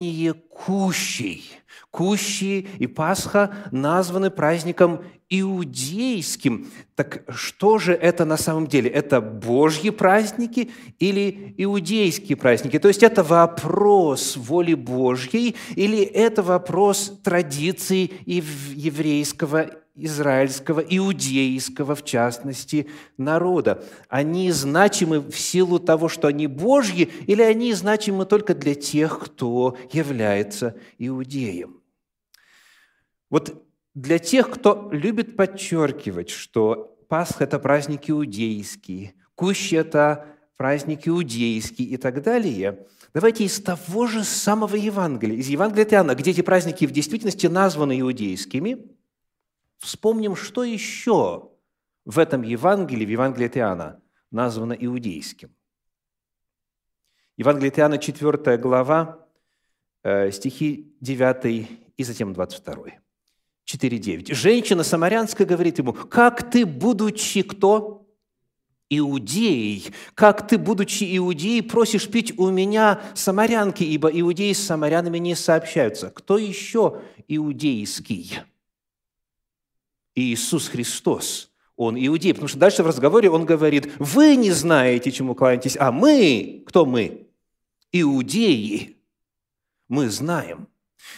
Кущей. Кущи и Пасха названы праздником иудейским. Так что же это на самом деле? Это Божьи праздники или иудейские праздники? То есть это вопрос воли Божьей или это вопрос традиций еврейского израильского, иудейского, в частности, народа. Они значимы в силу того, что они Божьи, или они значимы только для тех, кто является иудеем? Вот для тех, кто любит подчеркивать, что Пасха – это праздник иудейский, Кущ – это праздник иудейский и так далее, давайте из того же самого Евангелия, из Евангелия Иоанна, где эти праздники в действительности названы иудейскими – Вспомним, что еще в этом Евангелии, в Евангелии от Иоанна, названо иудейским. Евангелие от Иоанна, 4 глава, э, стихи 9 и затем 22. 4.9. Женщина самарянская говорит ему, «Как ты, будучи кто?» Иудеей. Как ты, будучи иудеей, просишь пить у меня самарянки, ибо иудеи с самарянами не сообщаются. Кто еще иудейский? Иисус Христос, Он иудей. Потому что дальше в разговоре Он говорит, вы не знаете, чему кланяетесь, а мы, кто мы? Иудеи. Мы знаем.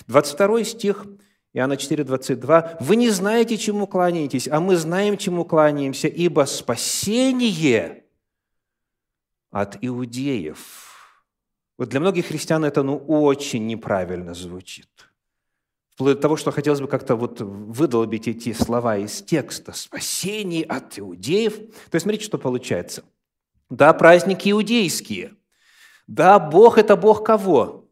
22 стих Иоанна 4, 22. «Вы не знаете, чему кланяетесь, а мы знаем, чему кланяемся, ибо спасение от иудеев». Вот для многих христиан это ну, очень неправильно звучит – Вплоть до того, что хотелось бы как-то вот выдолбить эти слова из текста «спасение от иудеев». То есть смотрите, что получается. Да, праздники иудейские. Да, Бог – это Бог кого?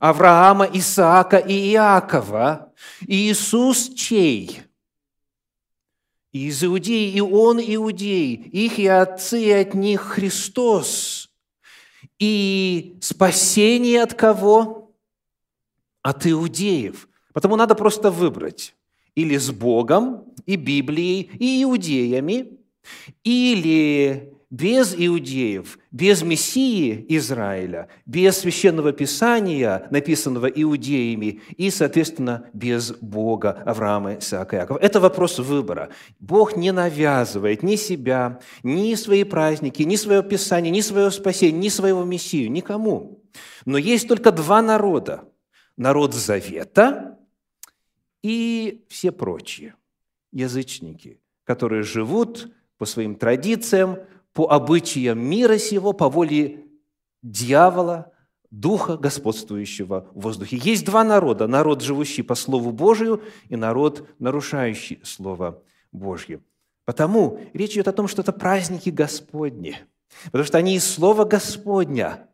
Авраама, Исаака и Иакова. И Иисус чей? Из иудеи, и Он иудей. Их и отцы, и от них Христос. И спасение от кого? От иудеев. Потому надо просто выбрать или с Богом, и Библией, и иудеями, или без иудеев, без Мессии Израиля, без Священного Писания, написанного иудеями, и, соответственно, без Бога Авраама, Исаака, Якова. Это вопрос выбора. Бог не навязывает ни себя, ни свои праздники, ни свое Писание, ни свое спасение, ни своего Мессию, никому. Но есть только два народа – народ Завета и все прочие язычники, которые живут по своим традициям, по обычаям мира сего, по воле дьявола, духа, господствующего в воздухе. Есть два народа. Народ, живущий по Слову Божию, и народ, нарушающий Слово Божье. Потому речь идет о том, что это праздники Господни – Потому что они из Слова Господня.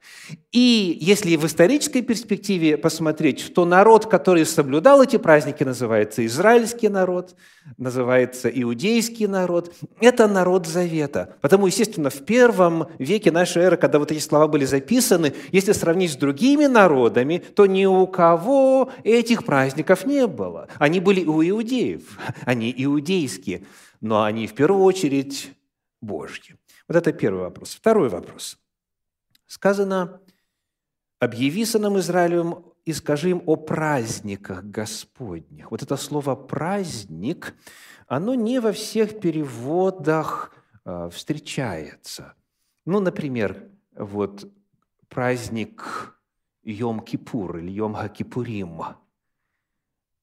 И если в исторической перспективе посмотреть, то народ, который соблюдал эти праздники, называется израильский народ, называется иудейский народ. Это народ Завета. Потому, естественно, в первом веке нашей эры, когда вот эти слова были записаны, если сравнить с другими народами, то ни у кого этих праздников не было. Они были у иудеев, они иудейские, но они в первую очередь Божьи. Вот это первый вопрос. Второй вопрос. Сказано, объяви сынам Израилевым и скажи им о праздниках Господних. Вот это слово «праздник», оно не во всех переводах а, встречается. Ну, например, вот праздник Йом-Кипур или Йом-Хакипурим.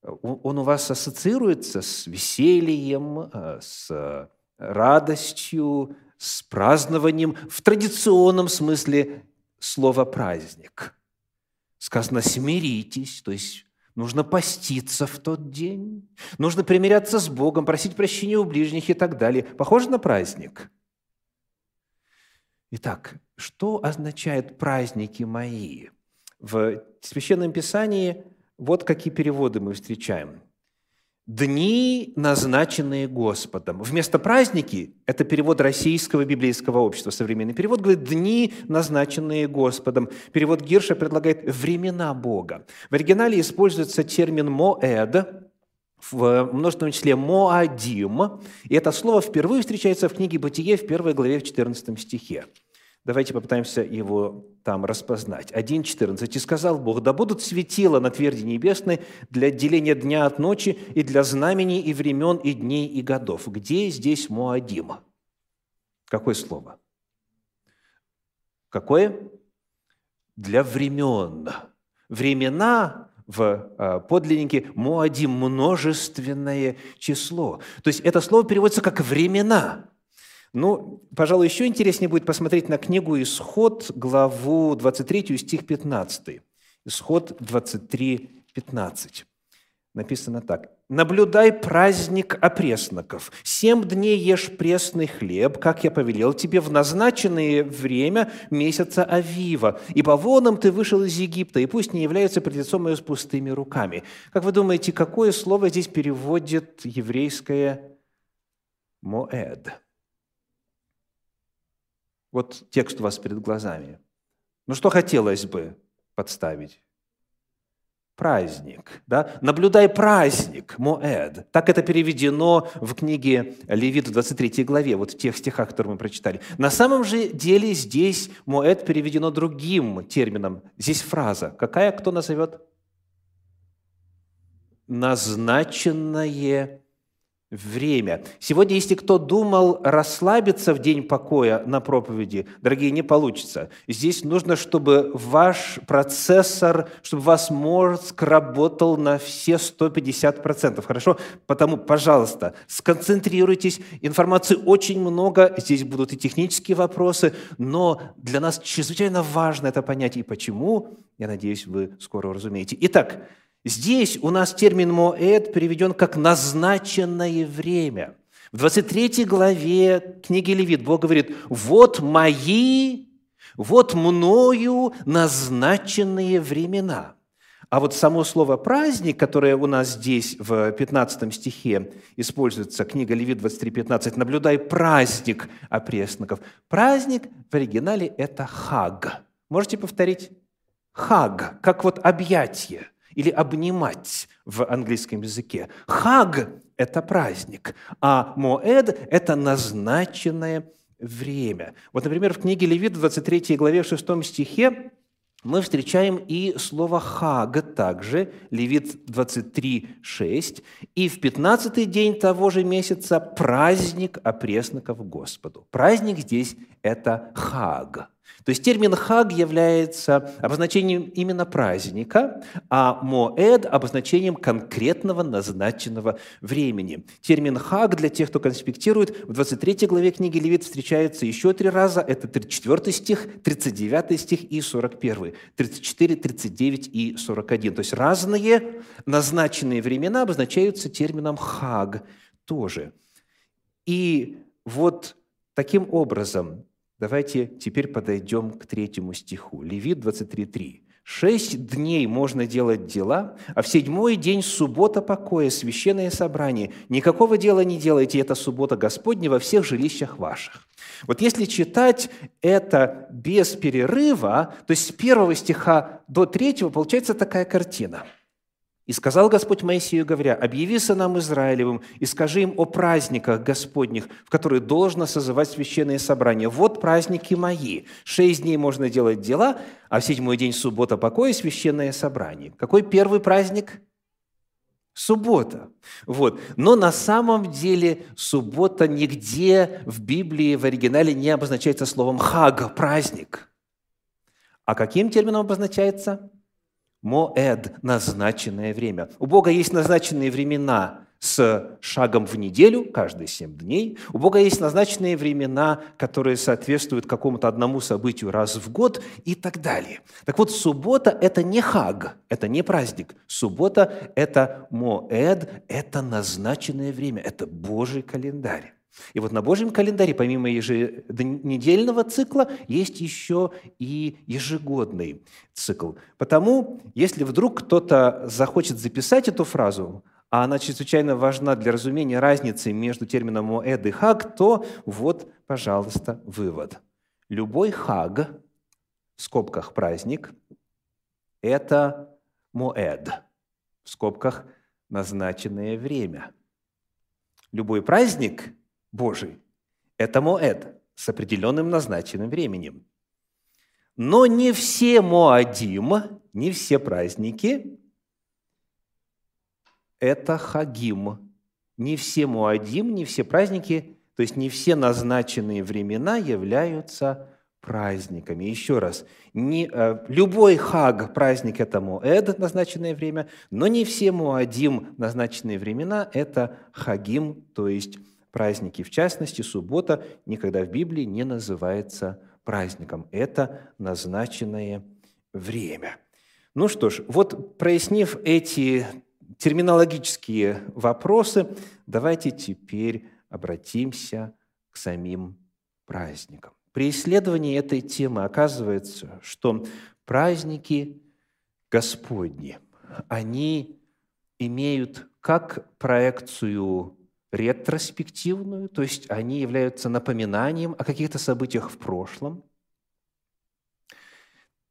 Он у вас ассоциируется с весельем, а, с радостью, с празднованием в традиционном смысле слова «праздник». Сказано «смиритесь», то есть нужно поститься в тот день, нужно примиряться с Богом, просить прощения у ближних и так далее. Похоже на праздник? Итак, что означает «праздники мои»? В Священном Писании вот какие переводы мы встречаем – Дни, назначенные Господом. Вместо праздники – это перевод российского библейского общества, современный перевод говорит «дни, назначенные Господом». Перевод Гирша предлагает «времена Бога». В оригинале используется термин «моэд», в множественном числе «моадим», и это слово впервые встречается в книге «Бытие» в первой главе в 14 стихе. Давайте попытаемся его там распознать. 1.14. «И сказал Бог, да будут светила на тверди небесной для отделения дня от ночи и для знамений и времен, и дней, и годов». Где здесь Моадим? Какое слово? Какое? Для времен. Времена в а, подлиннике Моадим – множественное число. То есть это слово переводится как «времена». Ну, пожалуй, еще интереснее будет посмотреть на книгу «Исход», главу 23, стих 15. Исход 23, 15. Написано так. «Наблюдай праздник опресноков. Семь дней ешь пресный хлеб, как я повелел тебе, в назначенное время месяца Авива. Ибо воном ты вышел из Египта, и пусть не являются пред лицом мое с пустыми руками». Как вы думаете, какое слово здесь переводит еврейское «моэд»? Вот текст у вас перед глазами. Ну что хотелось бы подставить? Праздник. Да? Наблюдай праздник, Моэд. Так это переведено в книге Левит в 23 главе, вот в тех стихах, которые мы прочитали. На самом же деле здесь Моэд переведено другим термином. Здесь фраза. Какая кто назовет? Назначенное время. Сегодня, если кто думал расслабиться в день покоя на проповеди, дорогие, не получится. Здесь нужно, чтобы ваш процессор, чтобы ваш мозг работал на все 150%. Хорошо? Потому, пожалуйста, сконцентрируйтесь. Информации очень много. Здесь будут и технические вопросы. Но для нас чрезвычайно важно это понять. И почему, я надеюсь, вы скоро уразумеете. Итак, Здесь у нас термин «моэд» переведен как «назначенное время». В 23 главе книги Левит Бог говорит, «Вот мои, вот мною назначенные времена». А вот само слово «праздник», которое у нас здесь в 15 стихе используется, книга Левит 23.15, «Наблюдай праздник опресноков». Праздник в оригинале – это хаг. Можете повторить? Хаг, как вот объятие – или обнимать в английском языке. Хаг – это праздник, а моэд – это назначенное время. Вот, например, в книге Левит в 23 главе 6 стихе мы встречаем и слово «хаг» также, Левит 23, 6, и в 15 день того же месяца праздник опресноков Господу. Праздник здесь – это «хаг». То есть термин «хаг» является обозначением именно праздника, а «моэд» – обозначением конкретного назначенного времени. Термин «хаг» для тех, кто конспектирует, в 23 главе книги Левит встречается еще три раза. Это 34 стих, 39 стих и 41. 34, 39 и 41. То есть разные назначенные времена обозначаются термином «хаг» тоже. И вот таким образом Давайте теперь подойдем к третьему стиху. Левит 23.3. «Шесть дней можно делать дела, а в седьмой день суббота покоя, священное собрание. Никакого дела не делайте, это суббота Господня во всех жилищах ваших». Вот если читать это без перерыва, то есть с первого стиха до третьего, получается такая картина – и сказал Господь Моисею, говоря, «Объяви сынам Израилевым и скажи им о праздниках Господних, в которые должно созывать священные собрания. Вот праздники мои. Шесть дней можно делать дела, а в седьмой день суббота покоя – священное собрание». Какой первый праздник? Суббота. Вот. Но на самом деле суббота нигде в Библии в оригинале не обозначается словом «хаг» – праздник. А каким термином обозначается? Моэд – назначенное время. У Бога есть назначенные времена с шагом в неделю, каждые семь дней. У Бога есть назначенные времена, которые соответствуют какому-то одному событию раз в год и так далее. Так вот, суббота – это не хаг, это не праздник. Суббота – это моэд, это назначенное время, это Божий календарь. И вот на Божьем календаре, помимо еженедельного цикла, есть еще и ежегодный цикл. Потому, если вдруг кто-то захочет записать эту фразу, а она чрезвычайно важна для разумения разницы между термином «моэд» и «хаг», то вот, пожалуйста, вывод. Любой хаг, в скобках праздник, это моэд, в скобках назначенное время. Любой праздник – Божий. Это Моэд с определенным назначенным временем. Но не все Моадим, не все праздники – это Хагим. Не все Моадим, не все праздники, то есть не все назначенные времена являются праздниками. Еще раз, не, э, любой хаг – праздник – это Моэд, назначенное время, но не все Муадим, назначенные времена – это хагим, то есть праздники. В частности, суббота никогда в Библии не называется праздником. Это назначенное время. Ну что ж, вот прояснив эти терминологические вопросы, давайте теперь обратимся к самим праздникам. При исследовании этой темы оказывается, что праздники Господни, они имеют как проекцию ретроспективную, то есть они являются напоминанием о каких-то событиях в прошлом,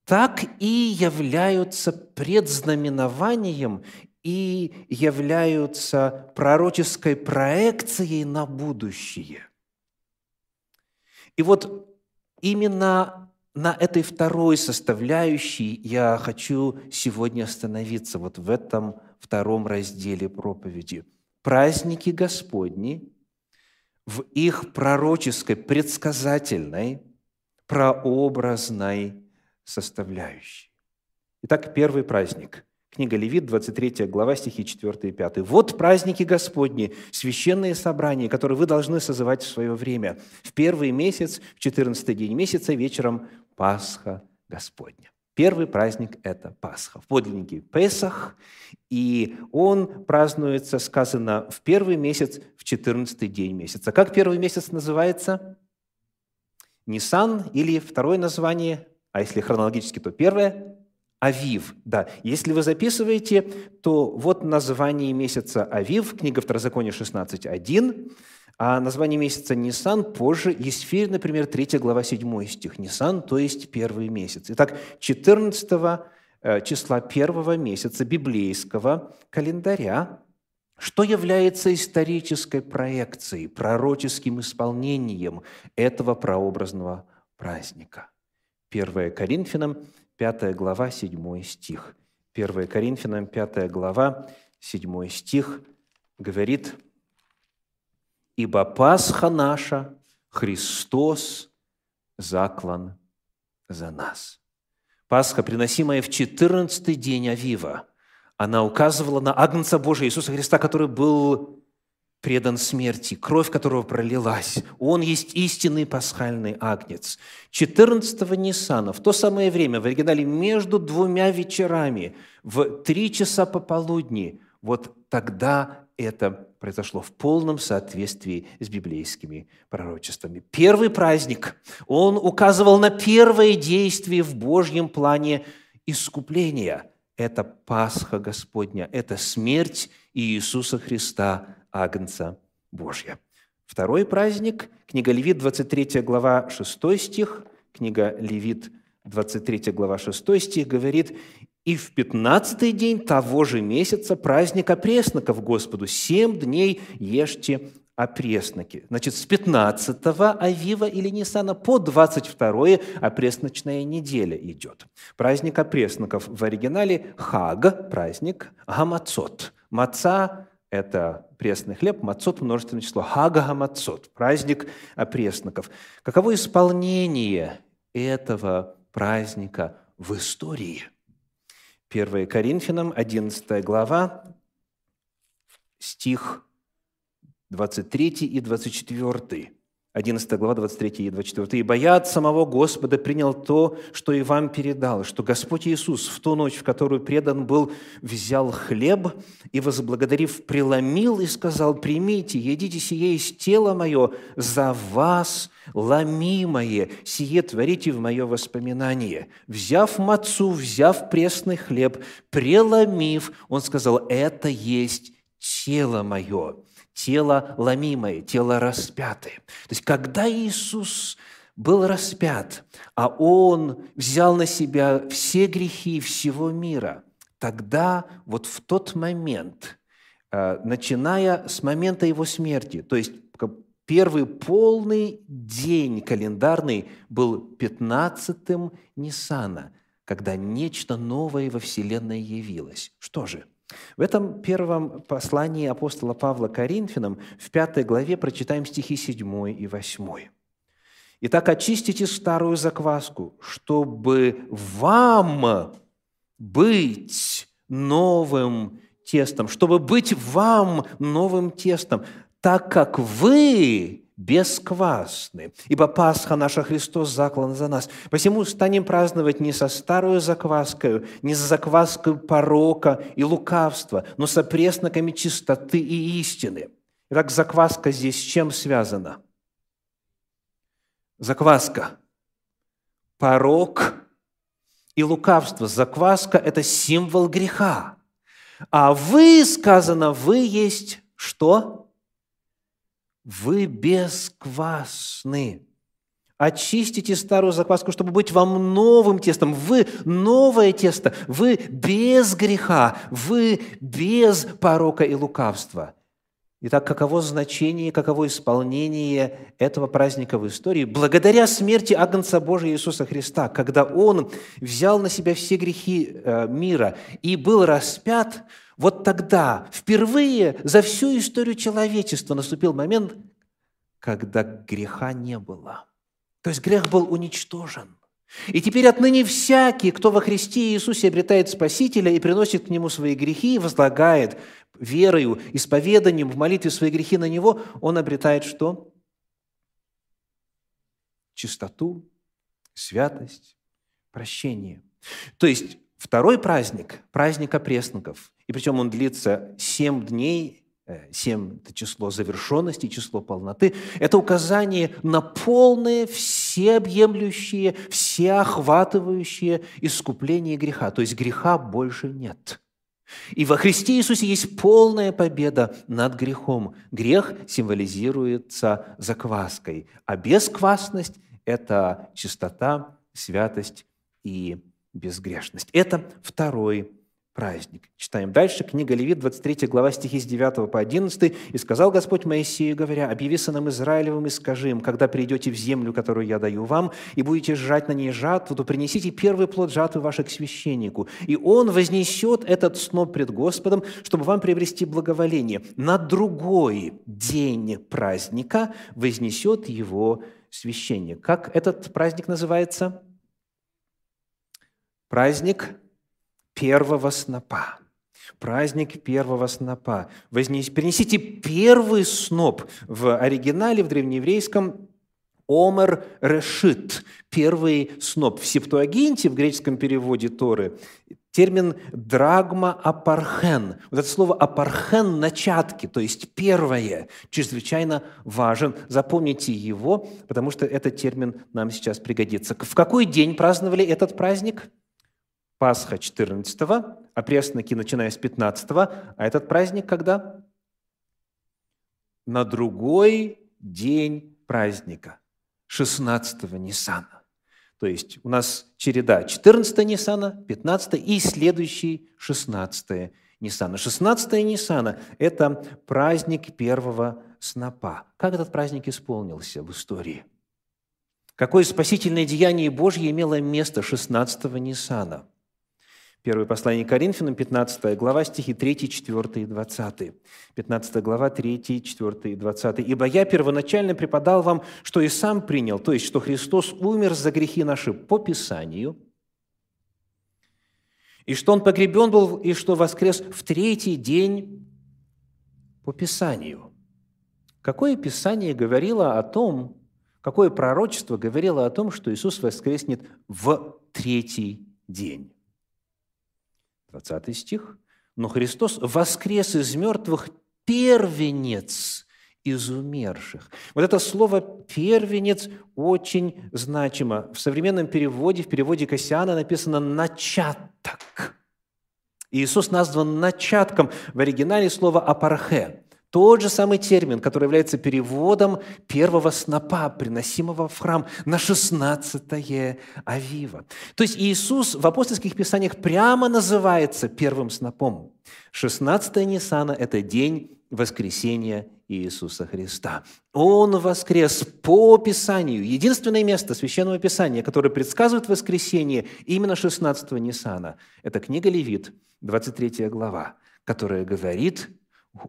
так и являются предзнаменованием и являются пророческой проекцией на будущее. И вот Именно на этой второй составляющей я хочу сегодня остановиться, вот в этом втором разделе проповеди. Праздники Господни в их пророческой, предсказательной, прообразной составляющей. Итак, первый праздник – Книга Левит, 23 глава, стихи 4 и 5. «Вот праздники Господни, священные собрания, которые вы должны созывать в свое время. В первый месяц, в 14 день месяца, вечером Пасха Господня». Первый праздник – это Пасха. В подлиннике Песах, и он празднуется, сказано, в первый месяц, в 14 день месяца. Как первый месяц называется? Нисан или второе название, а если хронологически, то первое Авив, да. Если вы записываете, то вот название месяца Авив, книга Второзакония 16.1, а название месяца Нисан позже, Есфирь, например, 3 глава 7 стих. Нисан, то есть первый месяц. Итак, 14 э, числа первого месяца библейского календаря, что является исторической проекцией, пророческим исполнением этого прообразного праздника. 1 Коринфянам 5 глава, 7 стих. 1 Коринфянам, 5 глава, 7 стих говорит, «Ибо Пасха наша, Христос, заклан за нас». Пасха, приносимая в 14 день Авива, она указывала на Агнца Божия Иисуса Христа, который был предан смерти, кровь которого пролилась. Он есть истинный пасхальный агнец. 14 Ниссана, в то самое время, в оригинале между двумя вечерами, в три часа пополудни, вот тогда это произошло в полном соответствии с библейскими пророчествами. Первый праздник, он указывал на первое действие в Божьем плане искупления. Это Пасха Господня, это смерть Иисуса Христа Агнца Божья. Второй праздник, книга Левит, 23 глава, 6 стих, книга Левит, 23 глава, 6 стих говорит, «И в пятнадцатый день того же месяца праздник опресноков Господу, семь дней ешьте опресноки». Значит, с 15 Авива или Нисана по 22 опресночная неделя идет. Праздник опресноков в оригинале Хаг, праздник Гамацот. Маца это пресный хлеб, мацот множественное число, хага мацот, праздник опресноков. Каково исполнение этого праздника в истории? 1 Коринфянам, 11 глава, стих 23 и 24. 11 глава, 23 и 24. «Ибо я от самого Господа принял то, что и вам передал, что Господь Иисус в ту ночь, в которую предан был, взял хлеб и, возблагодарив, преломил и сказал, «Примите, едите сие из тела мое, за вас ломимое, сие творите в мое воспоминание». Взяв мацу, взяв пресный хлеб, преломив, он сказал, «Это есть тело мое» тело ломимое, тело распятое. То есть, когда Иисус был распят, а Он взял на себя все грехи всего мира, тогда вот в тот момент, э, начиная с момента Его смерти, то есть первый полный день календарный был 15-м Ниссана, когда нечто новое во Вселенной явилось. Что же? В этом первом послании апостола Павла Коринфянам в пятой главе прочитаем стихи 7 и 8. «Итак, очистите старую закваску, чтобы вам быть новым тестом, чтобы быть вам новым тестом, так как вы бесквасны, ибо Пасха наша Христос заклан за нас. Посему станем праздновать не со старую закваскою, не с закваской порока и лукавства, но со пресноками чистоты и истины. Итак, закваска здесь с чем связана? Закваска, порок и лукавство. Закваска – это символ греха. А вы, сказано, вы есть что? Вы бесквасны. Очистите старую закваску, чтобы быть вам новым тестом. Вы новое тесто. Вы без греха. Вы без порока и лукавства. Итак, каково значение, каково исполнение этого праздника в истории? Благодаря смерти Агнца Божия Иисуса Христа, когда Он взял на себя все грехи э, мира и был распят, вот тогда, впервые за всю историю человечества наступил момент, когда греха не было. То есть грех был уничтожен. И теперь отныне всякий, кто во Христе Иисусе обретает Спасителя и приносит к Нему свои грехи, возлагает верою, исповеданием, в молитве свои грехи на Него, он обретает что? Чистоту, святость, прощение. То есть второй праздник, праздник опресноков, и причем он длится семь дней, э, Семь – это число завершенности, число полноты. Это указание на полное, всеобъемлющее, всеохватывающее искупление греха. То есть греха больше нет – и во Христе Иисусе есть полная победа над грехом. Грех символизируется закваской, а бесквасность – это чистота, святость и безгрешность. Это второй праздник. Читаем дальше. Книга Левит, 23 глава, стихи с 9 по 11. «И сказал Господь Моисею, говоря, «Объяви сынам Израилевым и скажи им, когда придете в землю, которую я даю вам, и будете сжать на ней жатву, то принесите первый плод жатвы вашей к священнику, и он вознесет этот сноп пред Господом, чтобы вам приобрести благоволение. На другой день праздника вознесет его священник». Как этот праздник называется? Праздник первого снопа. Праздник первого снопа. Вознес, принесите первый сноп. В оригинале, в древнееврейском, Омер решит, первый сноп. В Септуагинте, в греческом переводе Торы, термин драгма апархен. Вот это слово апархен – начатки, то есть первое, чрезвычайно важен. Запомните его, потому что этот термин нам сейчас пригодится. В какой день праздновали этот праздник? Пасха 14-го, а пресноки начиная с 15-го. А этот праздник когда? На другой день праздника, 16-го Ниссана. То есть у нас череда 14 Ниссана, 15 и следующий 16 Ниссана. 16 Ниссана – это праздник первого снопа. Как этот праздник исполнился в истории? Какое спасительное деяние Божье имело место 16 Ниссана – Первое послание Коринфянам, 15 глава, стихи 3, 4 и 20. 15 глава, 3, 4 и 20. «Ибо я первоначально преподал вам, что и сам принял, то есть, что Христос умер за грехи наши по Писанию, и что Он погребен был, и что воскрес в третий день по Писанию». Какое Писание говорило о том, какое пророчество говорило о том, что Иисус воскреснет в третий день? 20 стих. «Но Христос воскрес из мертвых первенец из умерших». Вот это слово «первенец» очень значимо. В современном переводе, в переводе Кассиана написано «начаток». Иисус назван начатком в оригинале слова «апархе», Тот же самый термин, который является переводом первого снопа, приносимого в храм на 16 Авива. То есть Иисус в апостольских писаниях прямо называется первым снопом. 16 Ниссана – это день воскресения Иисуса Христа. Он воскрес по Писанию. Единственное место Священного Писания, которое предсказывает воскресение именно 16 Ниссана, это книга Левит, 23 глава, которая говорит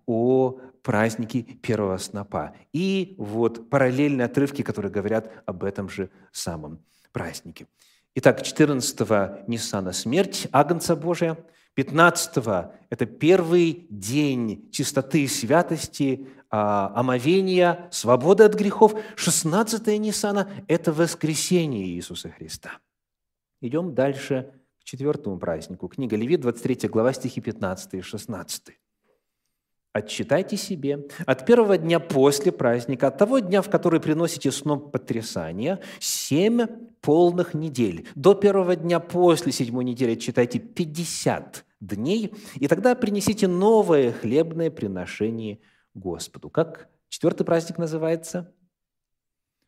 о празднике первого снопа. И вот параллельные отрывки, которые говорят об этом же самом празднике. Итак, 14 Ниссана – смерть Агнца Божия, 15 – это первый день чистоты и святости, а, омовения, свободы от грехов. 16 Ниссана – это воскресение Иисуса Христа. Идем дальше к четвертому празднику. Книга Левит, 23 глава, стихи 15 и 16. Отчитайте себе от первого дня после праздника, от того дня, в который приносите сноп потрясания, семь полных недель. До первого дня после седьмой недели отчитайте 50 дней, и тогда принесите новое хлебное приношение Господу. Как четвертый праздник называется?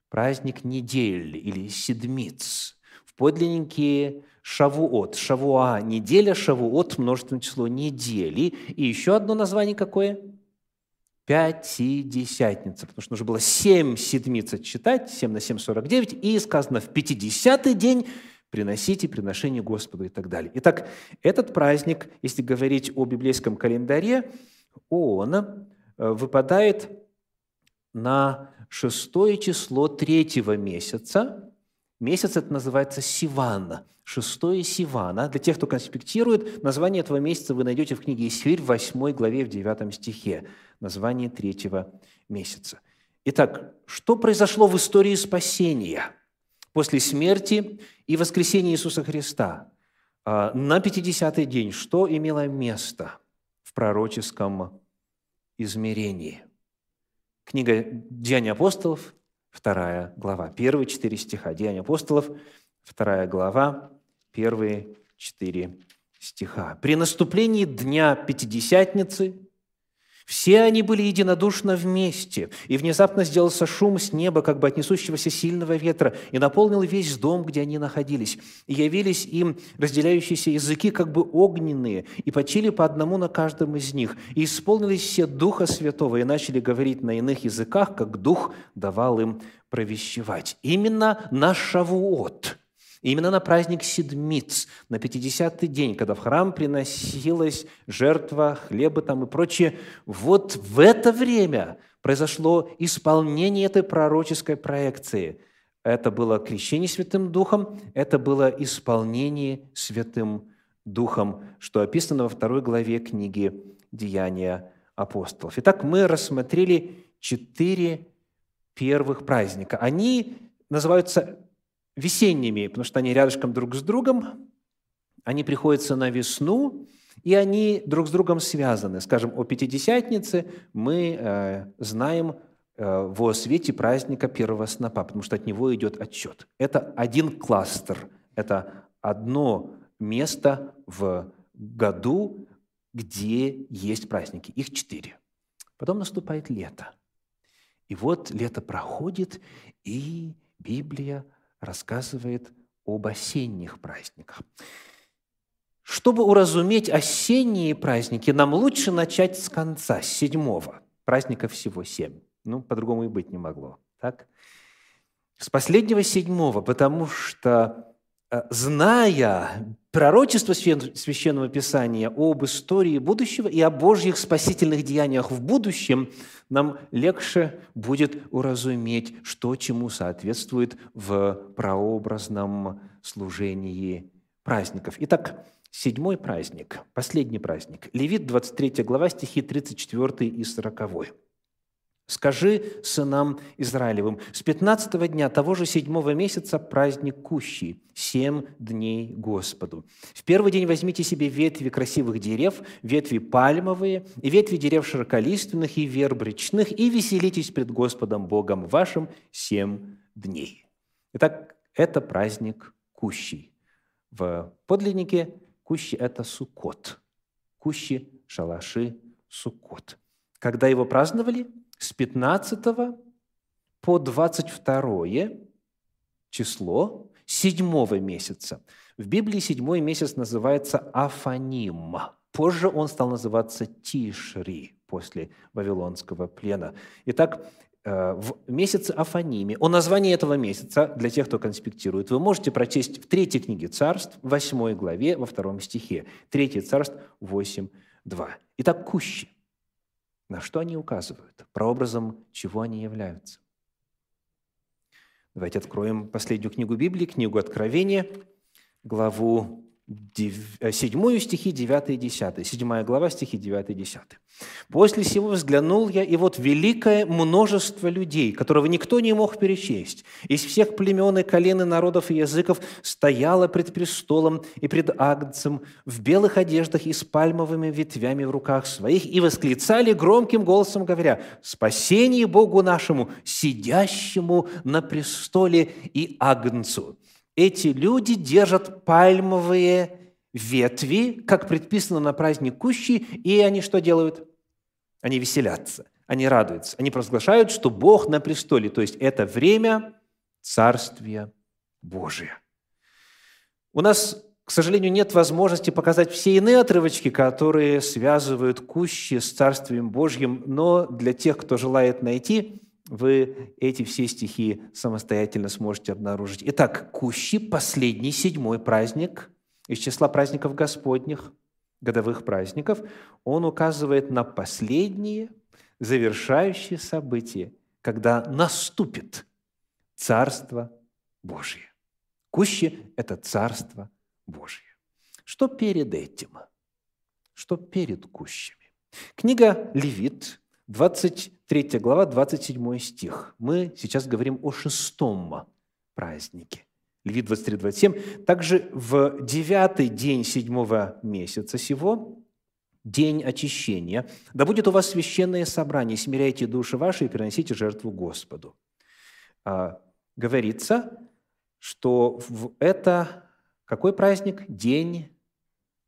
Праздник недель или седмиц. В подлиннике Шавуот. Шавуа – неделя, Шавуот – множественное число недели. И еще одно название какое? Пятидесятница, потому что нужно было семь седмиц отчитать, семь на семь – сорок девять, и сказано в пятидесятый день приносите приношение Господу и так далее. Итак, этот праздник, если говорить о библейском календаре, он э, выпадает на шестое число третьего месяца. Месяц это называется Сиван – шестое Сивана. Для тех, кто конспектирует, название этого месяца вы найдете в книге Исфирь в 8 главе, в 9 стихе. Название третьего месяца. Итак, что произошло в истории спасения после смерти и воскресения Иисуса Христа? А, на 50-й день что имело место в пророческом измерении? Книга «Деяния апостолов», вторая глава, первые четыре стиха. «Деяния апостолов», вторая глава, первые четыре стиха. «При наступлении дня Пятидесятницы все они были единодушно вместе, и внезапно сделался шум с неба, как бы от несущегося сильного ветра, и наполнил весь дом, где они находились. И явились им разделяющиеся языки, как бы огненные, и почили по одному на каждом из них. И исполнились все Духа Святого, и начали говорить на иных языках, как Дух давал им провещевать. Именно на Шавуот – именно на праздник Седмиц, на 50-й день, когда в храм приносилась жертва хлеба там и прочее, вот в это время произошло исполнение этой пророческой проекции. Это было крещение Святым Духом, это было исполнение Святым Духом, что описано во второй главе книги «Деяния апостолов». Итак, мы рассмотрели четыре первых праздника. Они называются весенними, потому что они рядышком друг с другом, они приходятся на весну, и они друг с другом связаны. Скажем, о Пятидесятнице мы э, знаем э, во свете праздника первого снопа, потому что от него идет отчет. Это один кластер, это одно место в году, где есть праздники. Их четыре. Потом наступает лето. И вот лето проходит, и Библия рассказывает об осенних праздниках. Чтобы уразуметь осенние праздники, нам лучше начать с конца, с седьмого. Праздников всего семь. Ну, по-другому и быть не могло. Так? С последнего седьмого, потому что, зная пророчество Священного Писания об истории будущего и о Божьих спасительных деяниях в будущем, нам легче будет уразуметь, что чему соответствует в прообразном служении праздников. Итак, седьмой праздник, последний праздник. Левит, 23 глава, стихи 34 и 40. Скажи сынам Израилевым, с пятнадцатого дня того же седьмого месяца праздник Кущий, семь дней Господу. В первый день возьмите себе ветви красивых дерев, ветви пальмовые, и ветви дерев широколиственных и верб речных, и веселитесь пред Господом Богом вашим семь дней. Итак, это праздник Кущий. В подлиннике Кущи – это Суккот. Кущи, шалаши, Суккот – Когда его праздновали? С 15 по 22 число седьмого месяца. В Библии седьмой месяц называется Афаним. Позже он стал называться Тишри после Вавилонского плена. Итак, э, в месяце Афаниме, о названии этого месяца, для тех, кто конспектирует, вы можете прочесть в третьей книге царств, в восьмой главе, во втором стихе. Третье царств 8, 2. Итак, кущи. На что они указывают? Прообразом чего они являются? Давайте откроем последнюю книгу Библии, книгу Откровения, главу 7 э, стихи 9 и 10. 7 глава, стихи 9 и 10. «После сего взглянул я, и вот великое множество людей, которого никто не мог перечесть, из всех племен и колен и народов и языков стояло пред престолом и пред Агнцем в белых одеждах и с пальмовыми ветвями в руках своих, и восклицали громким голосом, говоря, «Спасение Богу нашему, сидящему на престоле и Агнцу!» Эти люди держат пальмовые ветви, как предписано на праздник Кущи, и они что делают? Они веселятся, они радуются, они провозглашают, что Бог на престоле, то есть это время Царствия Божия. У нас, к сожалению, нет возможности показать все иные отрывочки, которые связывают Кущи с Царствием Божьим, но для тех, кто желает найти, вы эти все стихи самостоятельно сможете обнаружить. Итак, Кущи – последний, седьмой праздник из числа праздников Господних, годовых праздников. Он указывает на последние, завершающие события, когда наступит Царство Божье. Кущи – это Царство Божье. Что перед этим? Что перед кущами? Книга Левит, 23 глава, 27 стих. Мы сейчас говорим о шестом празднике. Левит 23, 27. Также в девятый день седьмого месяца сего, день очищения, да будет у вас священное собрание, смиряйте души ваши и приносите жертву Господу. А, говорится, что в это какой праздник? День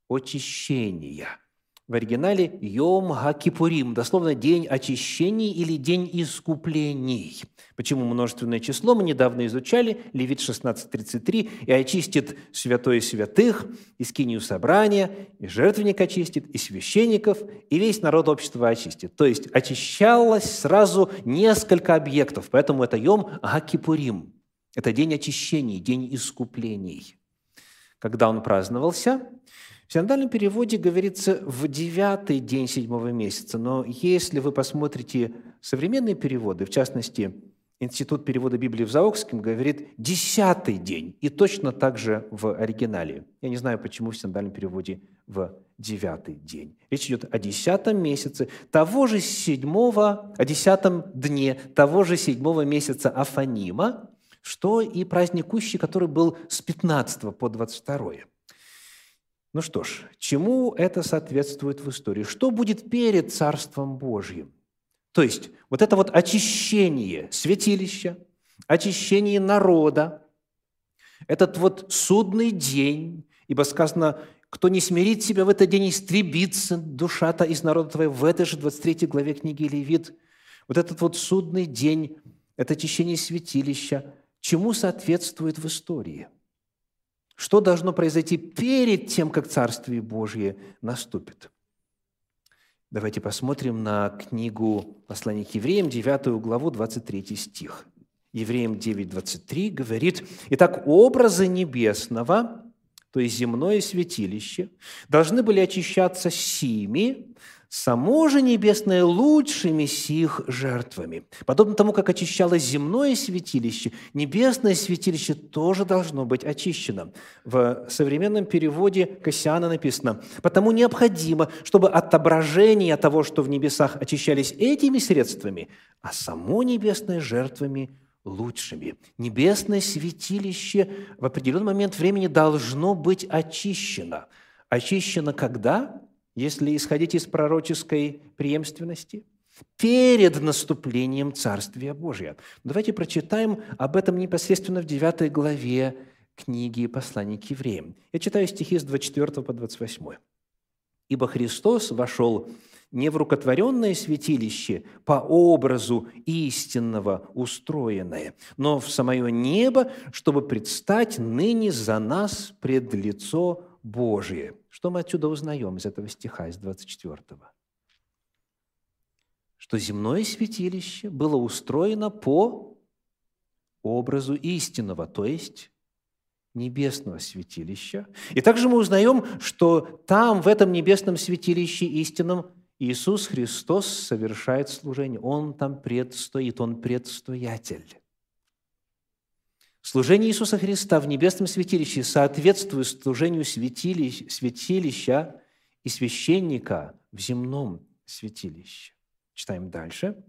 очищения – в оригинале «Йом Хакипурим», дословно «день очищений» или «день искуплений». Почему множественное число? Мы недавно изучали, Левит 16.33, «И очистит святое святых, и скинию собрания, и жертвенник очистит, и священников, и весь народ общества очистит». То есть очищалось сразу несколько объектов, поэтому это «Йом Хакипурим». Это день очищений, день искуплений. Когда он праздновался – в синодальном переводе говорится «в девятый день седьмого месяца», но если вы посмотрите современные переводы, в частности, Институт перевода Библии в Заокском говорит «десятый день», и точно так же в оригинале. Я не знаю, почему в синодальном переводе в девятый день. Речь идет о десятом месяце того же седьмого, о десятом дне того же седьмого месяца Афанима, что и праздник Кущи, который был с 15 по 22. Ну что ж, чему это соответствует в истории? Что будет перед Царством Божьим? То есть вот это вот очищение святилища, очищение народа, этот вот судный день, ибо сказано, кто не смирит себя в этот день, истребится душа-то из народа твоего. В этой же 23 главе книги Левит. Вот этот вот судный день, это очищение святилища, чему соответствует в истории – что должно произойти перед тем, как Царствие Божье наступит? Давайте посмотрим на книгу послания к евреям, 9 главу, 23 стих. Евреям 9, 23 говорит, «Итак, образы небесного, то есть земное святилище, должны были очищаться сими, само же небесное лучшими сих жертвами. Подобно тому, как очищалось земное святилище, небесное святилище тоже должно быть очищено. В современном переводе Кассиана написано, «Потому необходимо, чтобы отображение того, что в небесах очищались этими средствами, а само небесное жертвами лучшими. Небесное святилище в определенный момент времени должно быть очищено. Очищено когда? Если исходить из пророческой преемственности, перед наступлением Царствия Божия. Давайте прочитаем об этом непосредственно в 9 главе книги «Послание к евреям». Я читаю стихи с 24 по 28. «Ибо Христос вошел не в рукотворенное святилище по образу истинного устроенное, но в самое небо, чтобы предстать ныне за нас пред лицо Божие. Что мы отсюда узнаем из этого стиха, из 24 -го? Что земное святилище было устроено по образу истинного, то есть небесного святилища. И также мы узнаем, что там, в этом небесном святилище истинном, Иисус Христос совершает служение. Он там предстоит, Он предстоятель. Служение Иисуса Христа в небесном святилище соответствует служению святилища и священника в земном святилище. Читаем дальше.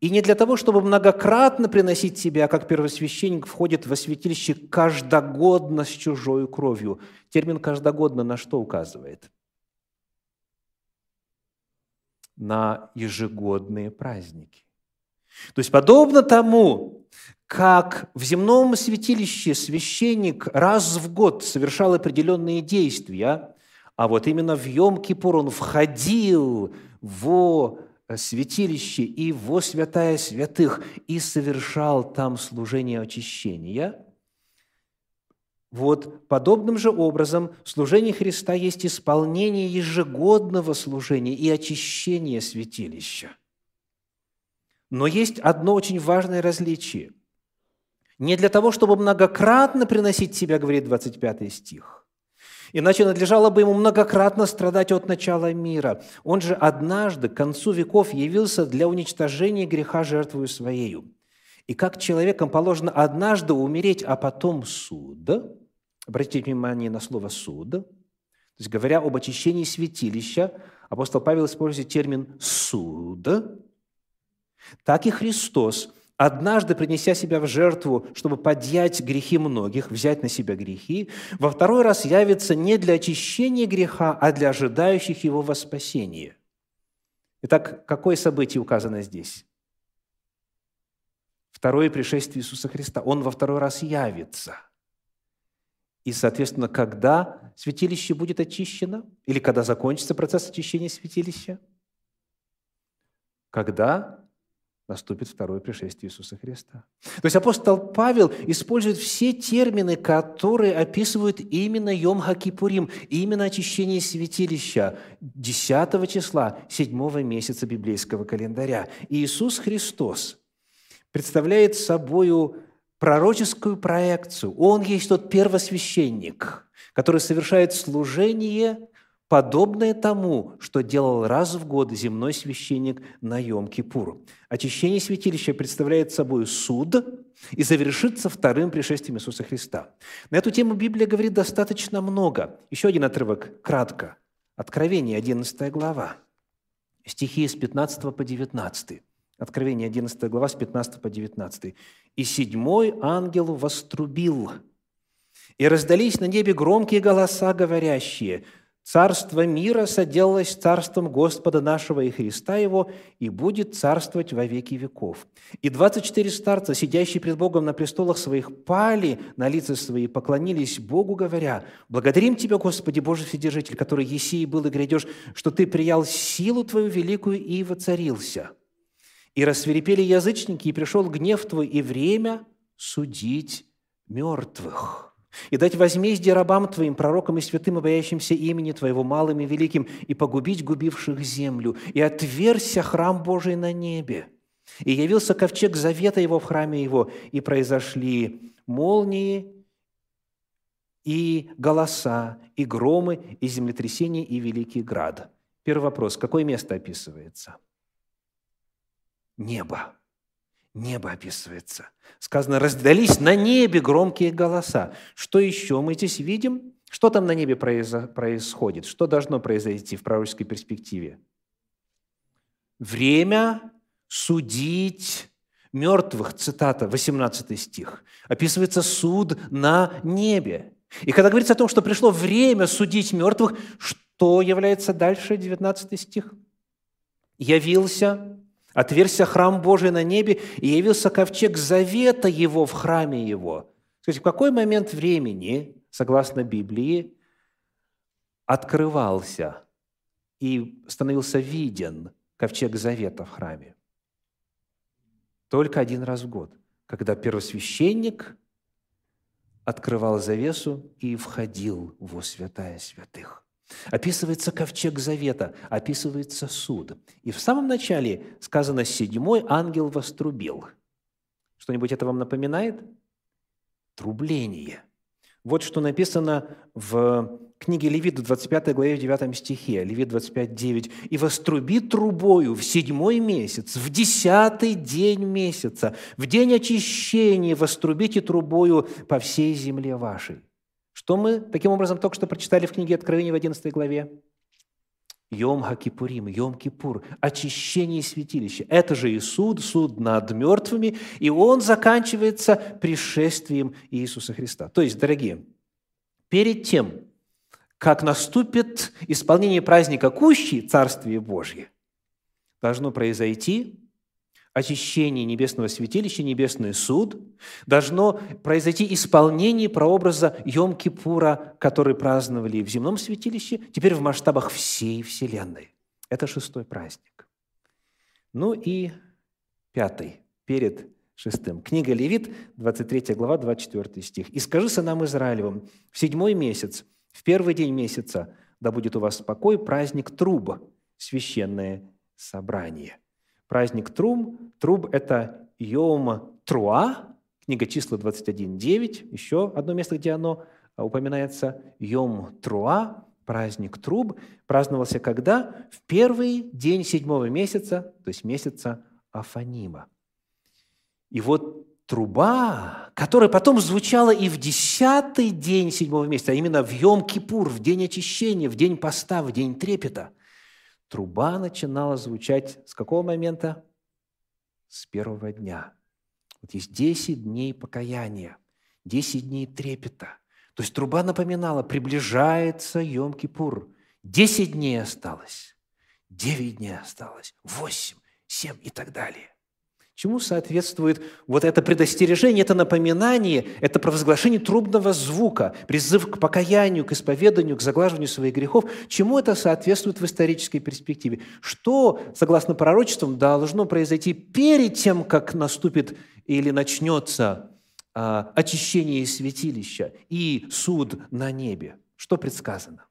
И не для того, чтобы многократно приносить себя, как первосвященник входит во святилище каждогодно с чужой кровью. Термин «каждогодно» на что указывает? На ежегодные праздники. То есть, подобно тому, как в земном святилище священник раз в год совершал определенные действия, а вот именно в Йом-Кипур он входил в святилище и во святая святых и совершал там служение очищения. Вот подобным же образом служение Христа есть исполнение ежегодного служения и очищения святилища. Но есть одно очень важное различие. Не для того, чтобы многократно приносить себя, говорит 25 стих, Иначе надлежало бы ему многократно страдать от начала мира. Он же однажды, к концу веков, явился для уничтожения греха жертвою своею. И как человеком положено однажды умереть, а потом суд, обратите внимание на слово «суд», то есть говоря об очищении святилища, апостол Павел использует термин «суд», так и Христос – однажды принеся себя в жертву, чтобы подъять грехи многих, взять на себя грехи, во второй раз явится не для очищения греха, а для ожидающих его во спасение. Итак, какое событие указано здесь? Второе пришествие Иисуса Христа. Он во второй раз явится. И, соответственно, когда святилище будет очищено? Или когда закончится процесс очищения святилища? Когда наступит второе пришествие Иисуса Христа. То есть апостол Павел использует все термины, которые описывают именно Йом Хакипурим, именно очищение святилища 10 числа 7 месяца библейского календаря. И Иисус Христос представляет собою пророческую проекцию. Он есть тот первосвященник, который совершает служение подобное тому, что делал раз в год земной священник на Йом-Кипур. Очищение святилища представляет собой суд и завершится вторым пришествием Иисуса Христа. На эту тему Библия говорит достаточно много. Еще один отрывок, кратко. Откровение, 11 глава, стихи с 15 по 19. Откровение, 11 глава, с 15 по 19. «И седьмой ангел вострубил, и раздались на небе громкие голоса, говорящие – Царство мира соделалось царством Господа нашего и Христа Его, и будет царствовать во веки веков. И двадцать четыре старца, сидящие пред Богом на престолах своих, пали на лица свои, поклонились Богу, говоря, «Благодарим Тебя, Господи, Божий Вседержитель, который еси и был и грядешь, что Ты приял силу Твою великую и воцарился. И рассверепели язычники, и пришел гнев Твой, и время судить мертвых» и дать возмездие рабам Твоим, пророкам и святым, обоящимся имени Твоего, малым и великим, и погубить губивших землю, и отверся храм Божий на небе. И явился ковчег завета его в храме его, и произошли молнии, и голоса, и громы, и землетрясения, и великий град. Первый вопрос. Какое место описывается? Небо небо описывается. Сказано, раздались на небе громкие голоса. Что еще мы здесь видим? Что там на небе происходит? Что должно произойти в пророческой перспективе? Время судить мертвых, цитата, 18 стих. Описывается суд на небе. И когда говорится о том, что пришло время судить мертвых, что является дальше, 19 стих? «Явился Отверся храм Божий на небе, и явился ковчег завета его в храме его. Скажите, в какой момент времени, согласно Библии, открывался и становился виден ковчег завета в храме? Только один раз в год, когда первосвященник открывал завесу и входил во святая святых. Описывается ковчег завета, описывается суд. И в самом начале сказано «седьмой ангел вострубил». Что-нибудь это вам напоминает? Трубление. Вот что написано в книге Левит, в 25 главе, в 9 стихе, Левит 25, 9. «И воструби трубою в седьмой месяц, в десятый день месяца, в день очищения вострубите трубою по всей земле вашей». Что мы таким образом только что прочитали в книге Откровения в 11 главе? Йом Хакипурим, Йом Кипур, очищение святилища. Это же и суд, суд над мертвыми, и он заканчивается пришествием Иисуса Христа. То есть, дорогие, перед тем, как наступит исполнение праздника Кущи, Царствие Божье, должно произойти очищение небесного святилища, небесный суд, должно произойти исполнение прообраза Йом-Кипура, который праздновали в земном святилище, теперь в масштабах всей Вселенной. Это шестой праздник. Ну и пятый, перед шестым. Книга Левит, 23 глава, 24 стих. «И скажи сынам Израилевым, в седьмой месяц, в первый день месяца, да будет у вас спокой, праздник труба, священное собрание». Праздник Трум. Труб – это Йома Труа, книга числа 21.9, еще одно место, где оно а, упоминается. Йом Труа, праздник Труб, праздновался когда? В первый день седьмого месяца, то есть месяца Афанима. И вот труба, которая потом звучала и в десятый день седьмого месяца, а именно в Йом-Кипур, в день очищения, в день поста, в день трепета – Труба начинала звучать с какого момента? С первого дня. Вот есть 10 дней покаяния, 10 дней трепета. То есть труба напоминала, приближается Йом-Кипур. 10 дней осталось, 9 дней осталось, 8, 7 и так далее. Чему соответствует вот это предостережение, это напоминание, это провозглашение трубного звука, призыв к покаянию, к исповеданию, к заглаживанию своих грехов? Чему это соответствует в исторической перспективе? Что, согласно пророчествам, должно произойти перед тем, как наступит или начнется а, очищение святилища и суд на небе? Что предсказано?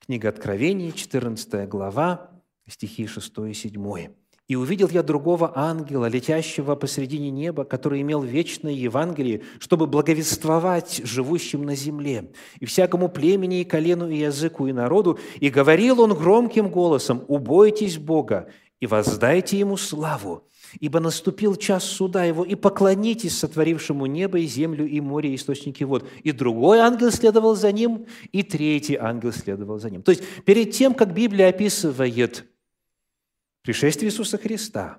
Книга Откровений, 14 глава, стихи 6 и 7. И увидел я другого ангела, летящего посредине неба, который имел вечное Евангелие, чтобы благовествовать живущим на земле, и всякому племени, и колену, и языку, и народу. И говорил он громким голосом, «Убойтесь Бога и воздайте Ему славу, ибо наступил час суда Его, и поклонитесь сотворившему небо и землю, и море, и источники вод». И другой ангел следовал за ним, и третий ангел следовал за ним. То есть перед тем, как Библия описывает пришествие Иисуса Христа,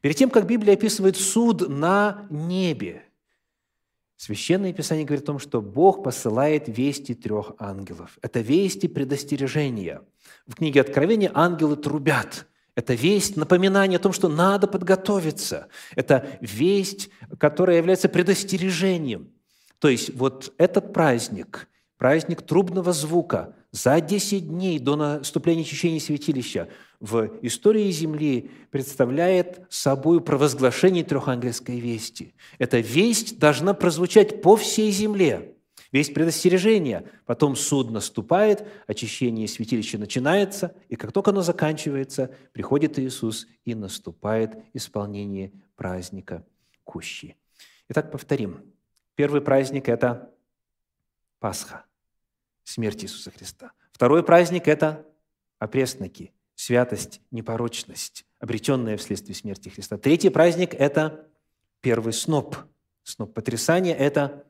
перед тем, как Библия описывает суд на небе, Священное Писание говорит о том, что Бог посылает вести трех ангелов. Это вести предостережения. В книге Откровения ангелы трубят. Это весть, напоминание о том, что надо подготовиться. Это весть, которая является предостережением. То есть вот этот праздник, праздник трубного звука, за 10 дней до наступления очищения святилища – в истории Земли представляет собой провозглашение трехангельской вести. Эта весть должна прозвучать по всей земле. Весть предостережения. Потом суд наступает, очищение святилища начинается, и как только оно заканчивается, приходит Иисус, и наступает исполнение праздника Кущи. Итак, повторим. Первый праздник – это Пасха, смерть Иисуса Христа. Второй праздник – это опресноки – святость, непорочность, обретенная вследствие смерти Христа. Третий праздник – это первый сноп. Сноп потрясания – это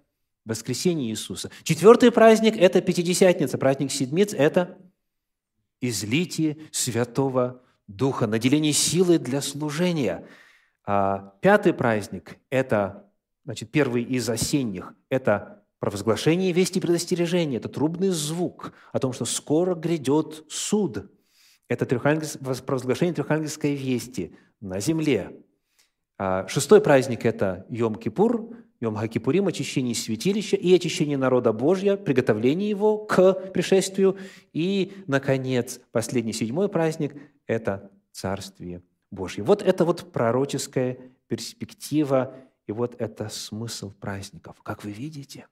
воскресение Иисуса. Четвертый праздник – это Пятидесятница, праздник Седмиц – это излитие Святого Духа, наделение силы для служения. А пятый праздник – это, значит, первый из осенних – это провозглашение вести предостережения, это трубный звук о том, что скоро грядет суд – это провозглашение трехангельской вести на земле. А шестой праздник – это Йом-Кипур, Йом Хакипурим – очищение святилища и очищение народа Божьего, приготовление его к пришествию. И, наконец, последний седьмой праздник – это Царствие Божье. Вот это вот пророческая перспектива, и вот это смысл праздников. Как вы видите,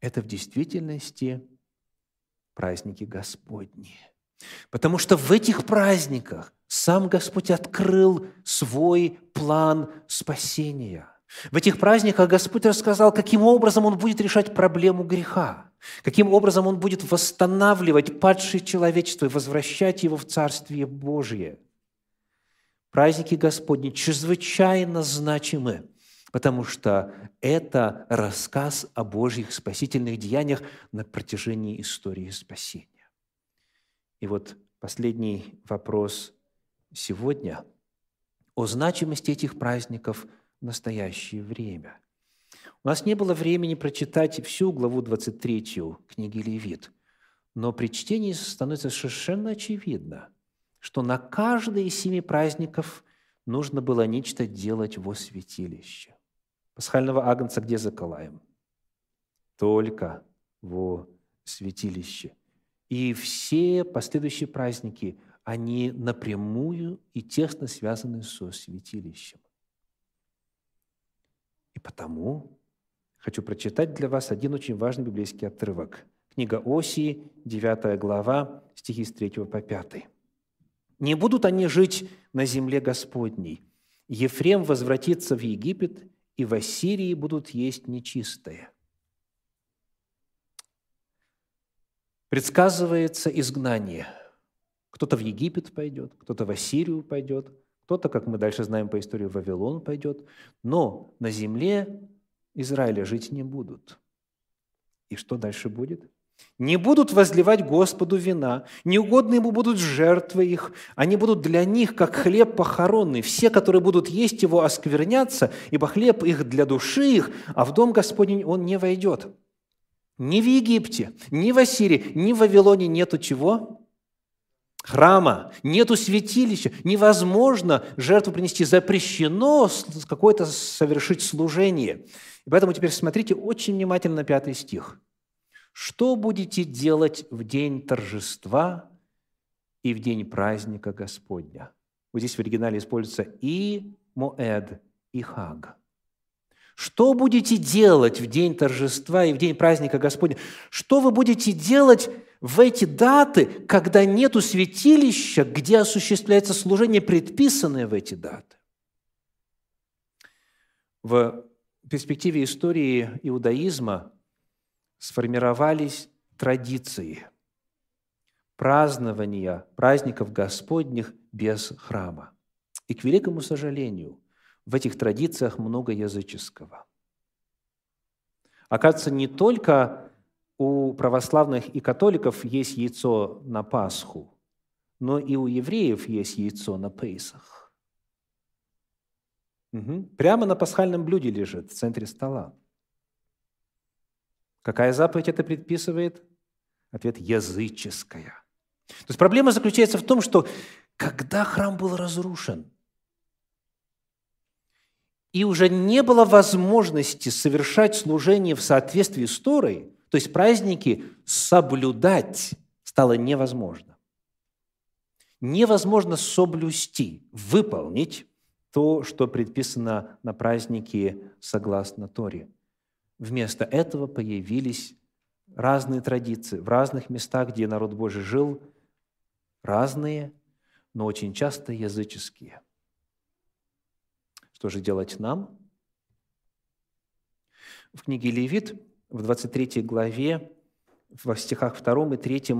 это в действительности праздники Господни. Потому что в этих праздниках сам Господь открыл свой план спасения – в этих праздниках Господь рассказал, каким образом Он будет решать проблему греха, каким образом Он будет восстанавливать падшее человечество и возвращать его в Царствие Божье. Праздники Господни чрезвычайно значимы, потому что это рассказ о Божьих спасительных деяниях на протяжении истории спасения. И вот последний вопрос сегодня о значимости этих праздников – настоящее время. У нас не было времени прочитать всю главу 23 книги Левит, но при чтении становится совершенно очевидно, что на каждый из семи праздников нужно было нечто делать во святилище. Пасхального агнца где заколаем? Только во святилище. И все последующие праздники, они напрямую и тесно связаны со святилищем. И потому хочу прочитать для вас один очень важный библейский отрывок. Книга Осии, 9 глава, стихи с 3 по 5. «Не будут они жить на земле Господней. Ефрем возвратится в Египет, и в Ассирии будут есть нечистое». Предсказывается изгнание. Кто-то в Египет пойдет, кто-то в Ассирию пойдет – кто-то, как мы дальше знаем по истории, в Вавилон пойдет. Но на земле Израиля жить не будут. И что дальше будет? Не будут возливать Господу вина, неугодны Ему будут жертвы их, они будут для них, как хлеб похоронный. Все, которые будут есть его, осквернятся, ибо хлеб их для души их, а в дом Господень он не войдет. Ни в Египте, ни в Ассирии, ни в Вавилоне нету чего? храма, нету святилища, невозможно жертву принести, запрещено какое-то совершить служение. И поэтому теперь смотрите очень внимательно пятый стих. «Что будете делать в день торжества и в день праздника Господня?» Вот здесь в оригинале используется и Моэд, и Хаг. Что будете делать в день торжества и в день праздника Господня? Что вы будете делать в эти даты, когда нету святилища, где осуществляется служение, предписанное в эти даты? В перспективе истории иудаизма сформировались традиции празднования праздников Господних без храма. И, к великому сожалению – в этих традициях много языческого. Оказывается, не только у православных и католиков есть яйцо на Пасху, но и у евреев есть яйцо на Пейсах. Угу. Прямо на пасхальном блюде лежит, в центре стола. Какая заповедь это предписывает? Ответ – языческая. То есть проблема заключается в том, что когда храм был разрушен – и уже не было возможности совершать служение в соответствии с Торой, то есть праздники соблюдать стало невозможно. Невозможно соблюсти, выполнить то, что предписано на празднике согласно Торе. Вместо этого появились разные традиции в разных местах, где народ Божий жил, разные, но очень часто языческие – что же делать нам? В книге Левит, в 23 главе, в стихах 2 и 3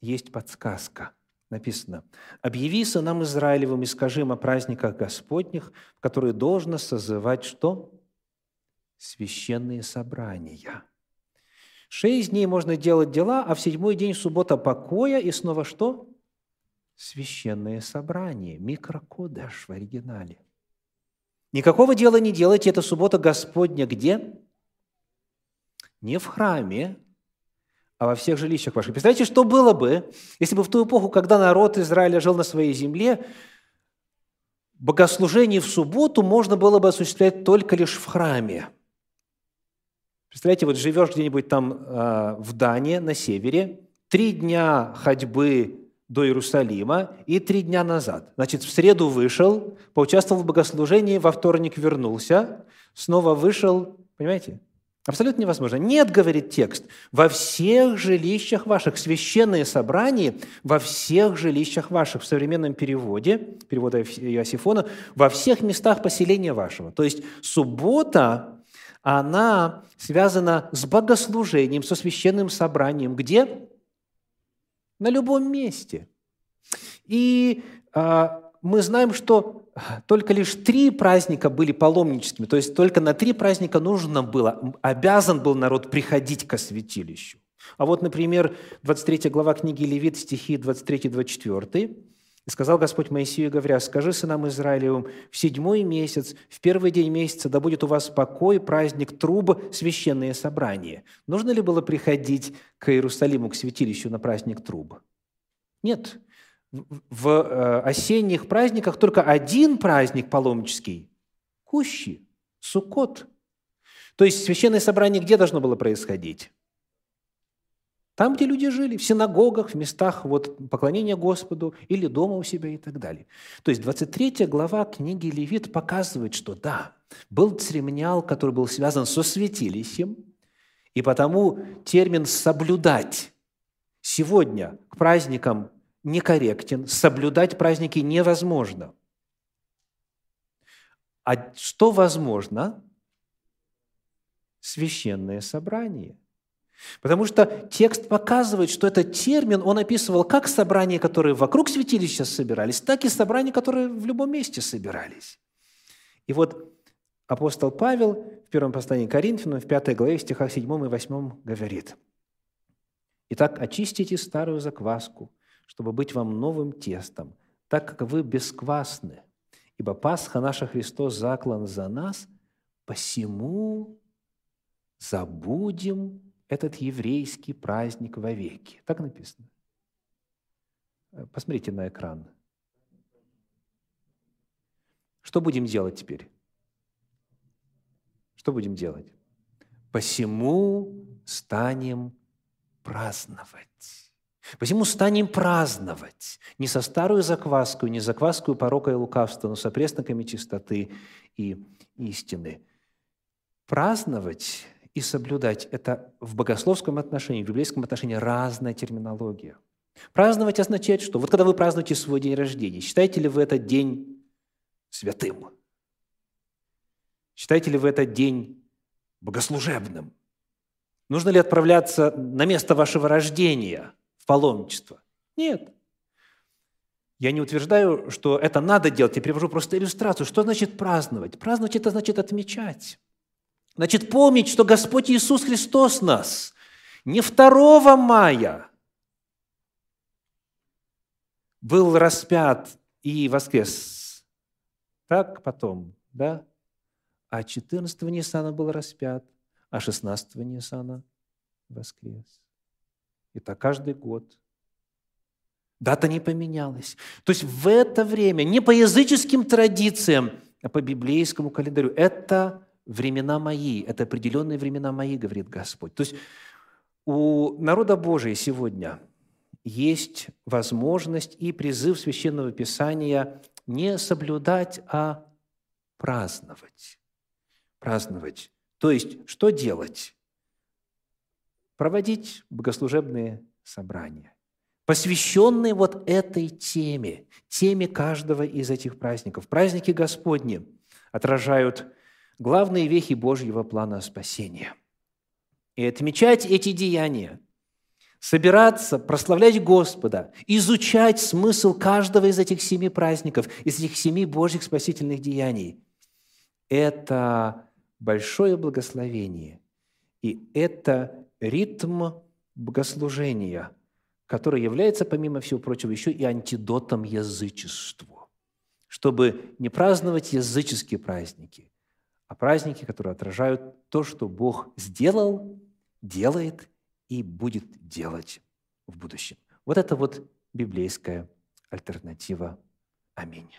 есть подсказка. Написано, «Объяви сынам Израилевым и скажи им о праздниках Господних, в которые должно созывать что? Священные собрания». Шесть дней можно делать дела, а в седьмой день суббота покоя и снова что? Священное собрание, микрокодеш в оригинале – Никакого дела не делайте, это суббота Господня где? Не в храме, а во всех жилищах ваших. Представляете, что было бы, если бы в ту эпоху, когда народ Израиля жил на своей земле, богослужение в субботу можно было бы осуществлять только лишь в храме. Представляете, вот живешь где-нибудь там э, в Дане, на севере, три дня ходьбы до Иерусалима и три дня назад. Значит, в среду вышел, поучаствовал в богослужении, во вторник вернулся, снова вышел, понимаете? Абсолютно невозможно. Нет, говорит текст, во всех жилищах ваших, священные собрания во всех жилищах ваших, в современном переводе, перевода Иосифона, во всех местах поселения вашего. То есть суббота, она связана с богослужением, со священным собранием. Где? На любом месте. И а, мы знаем, что только лишь три праздника были паломническими, то есть только на три праздника нужно было, обязан был народ приходить к святилищу. А вот, например, 23 глава книги Левит, стихи 23-24, «И сказал Господь Моисею, говоря, «Скажи сынам Израилевым, в седьмой месяц, в первый день месяца, да будет у вас покой, праздник труб, священное собрание». Нужно ли было приходить к Иерусалиму, к святилищу на праздник труб? Нет в э, осенних праздниках только один праздник паломнический – Кущи, Суккот. То есть священное собрание где должно было происходить? Там, где люди жили, в синагогах, в местах вот, поклонения Господу или дома у себя и так далее. То есть 23 глава книги Левит показывает, что да, был церемониал, который был связан со святилищем, и потому термин «соблюдать» сегодня к праздникам некорректен, соблюдать праздники невозможно. А что возможно? Священное собрание. Потому что текст показывает, что этот термин он описывал как собрания, которые вокруг святилища собирались, так и собрания, которые в любом месте собирались. И вот апостол Павел в первом послании к Коринфянам, в пятой главе, в стихах 7 и 8 говорит, «Итак, очистите старую закваску, чтобы быть вам новым тестом, так как вы бесквасны. Ибо Пасха наша Христос заклан за нас, посему забудем этот еврейский праздник вовеки. Так написано. Посмотрите на экран. Что будем делать теперь? Что будем делать? Посему станем праздновать. Посему станем праздновать не со старую закваску, не закваску порока и лукавства, но со пресноками чистоты и истины. Праздновать и соблюдать – это в богословском отношении, в библейском отношении разная терминология. Праздновать означает что? Вот когда вы празднуете свой день рождения, считаете ли вы этот день святым? Считаете ли вы этот день богослужебным? Нужно ли отправляться на место вашего рождения – в паломничество. Нет. Я не утверждаю, что это надо делать, я привожу просто иллюстрацию. Что значит праздновать? Праздновать – это значит отмечать. Значит, помнить, что Господь Иисус Христос нас не 2 мая был распят и воскрес. Так потом, да? А 14 Ниссана был распят, а 16 Ниссана воскрес. И так каждый год. Дата не поменялась. То есть в это время, не по языческим традициям, а по библейскому календарю, это времена мои, это определенные времена мои, говорит Господь. То есть у народа Божия сегодня есть возможность и призыв Священного Писания не соблюдать, а праздновать. Праздновать. То есть, что делать? проводить богослужебные собрания, посвященные вот этой теме, теме каждого из этих праздников. Праздники Господни отражают главные вехи Божьего плана спасения. И отмечать эти деяния, собираться, прославлять Господа, изучать смысл каждого из этих семи праздников, из этих семи Божьих спасительных деяний – это большое благословение, и это ритм богослужения, который является, помимо всего прочего, еще и антидотом язычеству, чтобы не праздновать языческие праздники, а праздники, которые отражают то, что Бог сделал, делает и будет делать в будущем. Вот это вот библейская альтернатива. Аминь.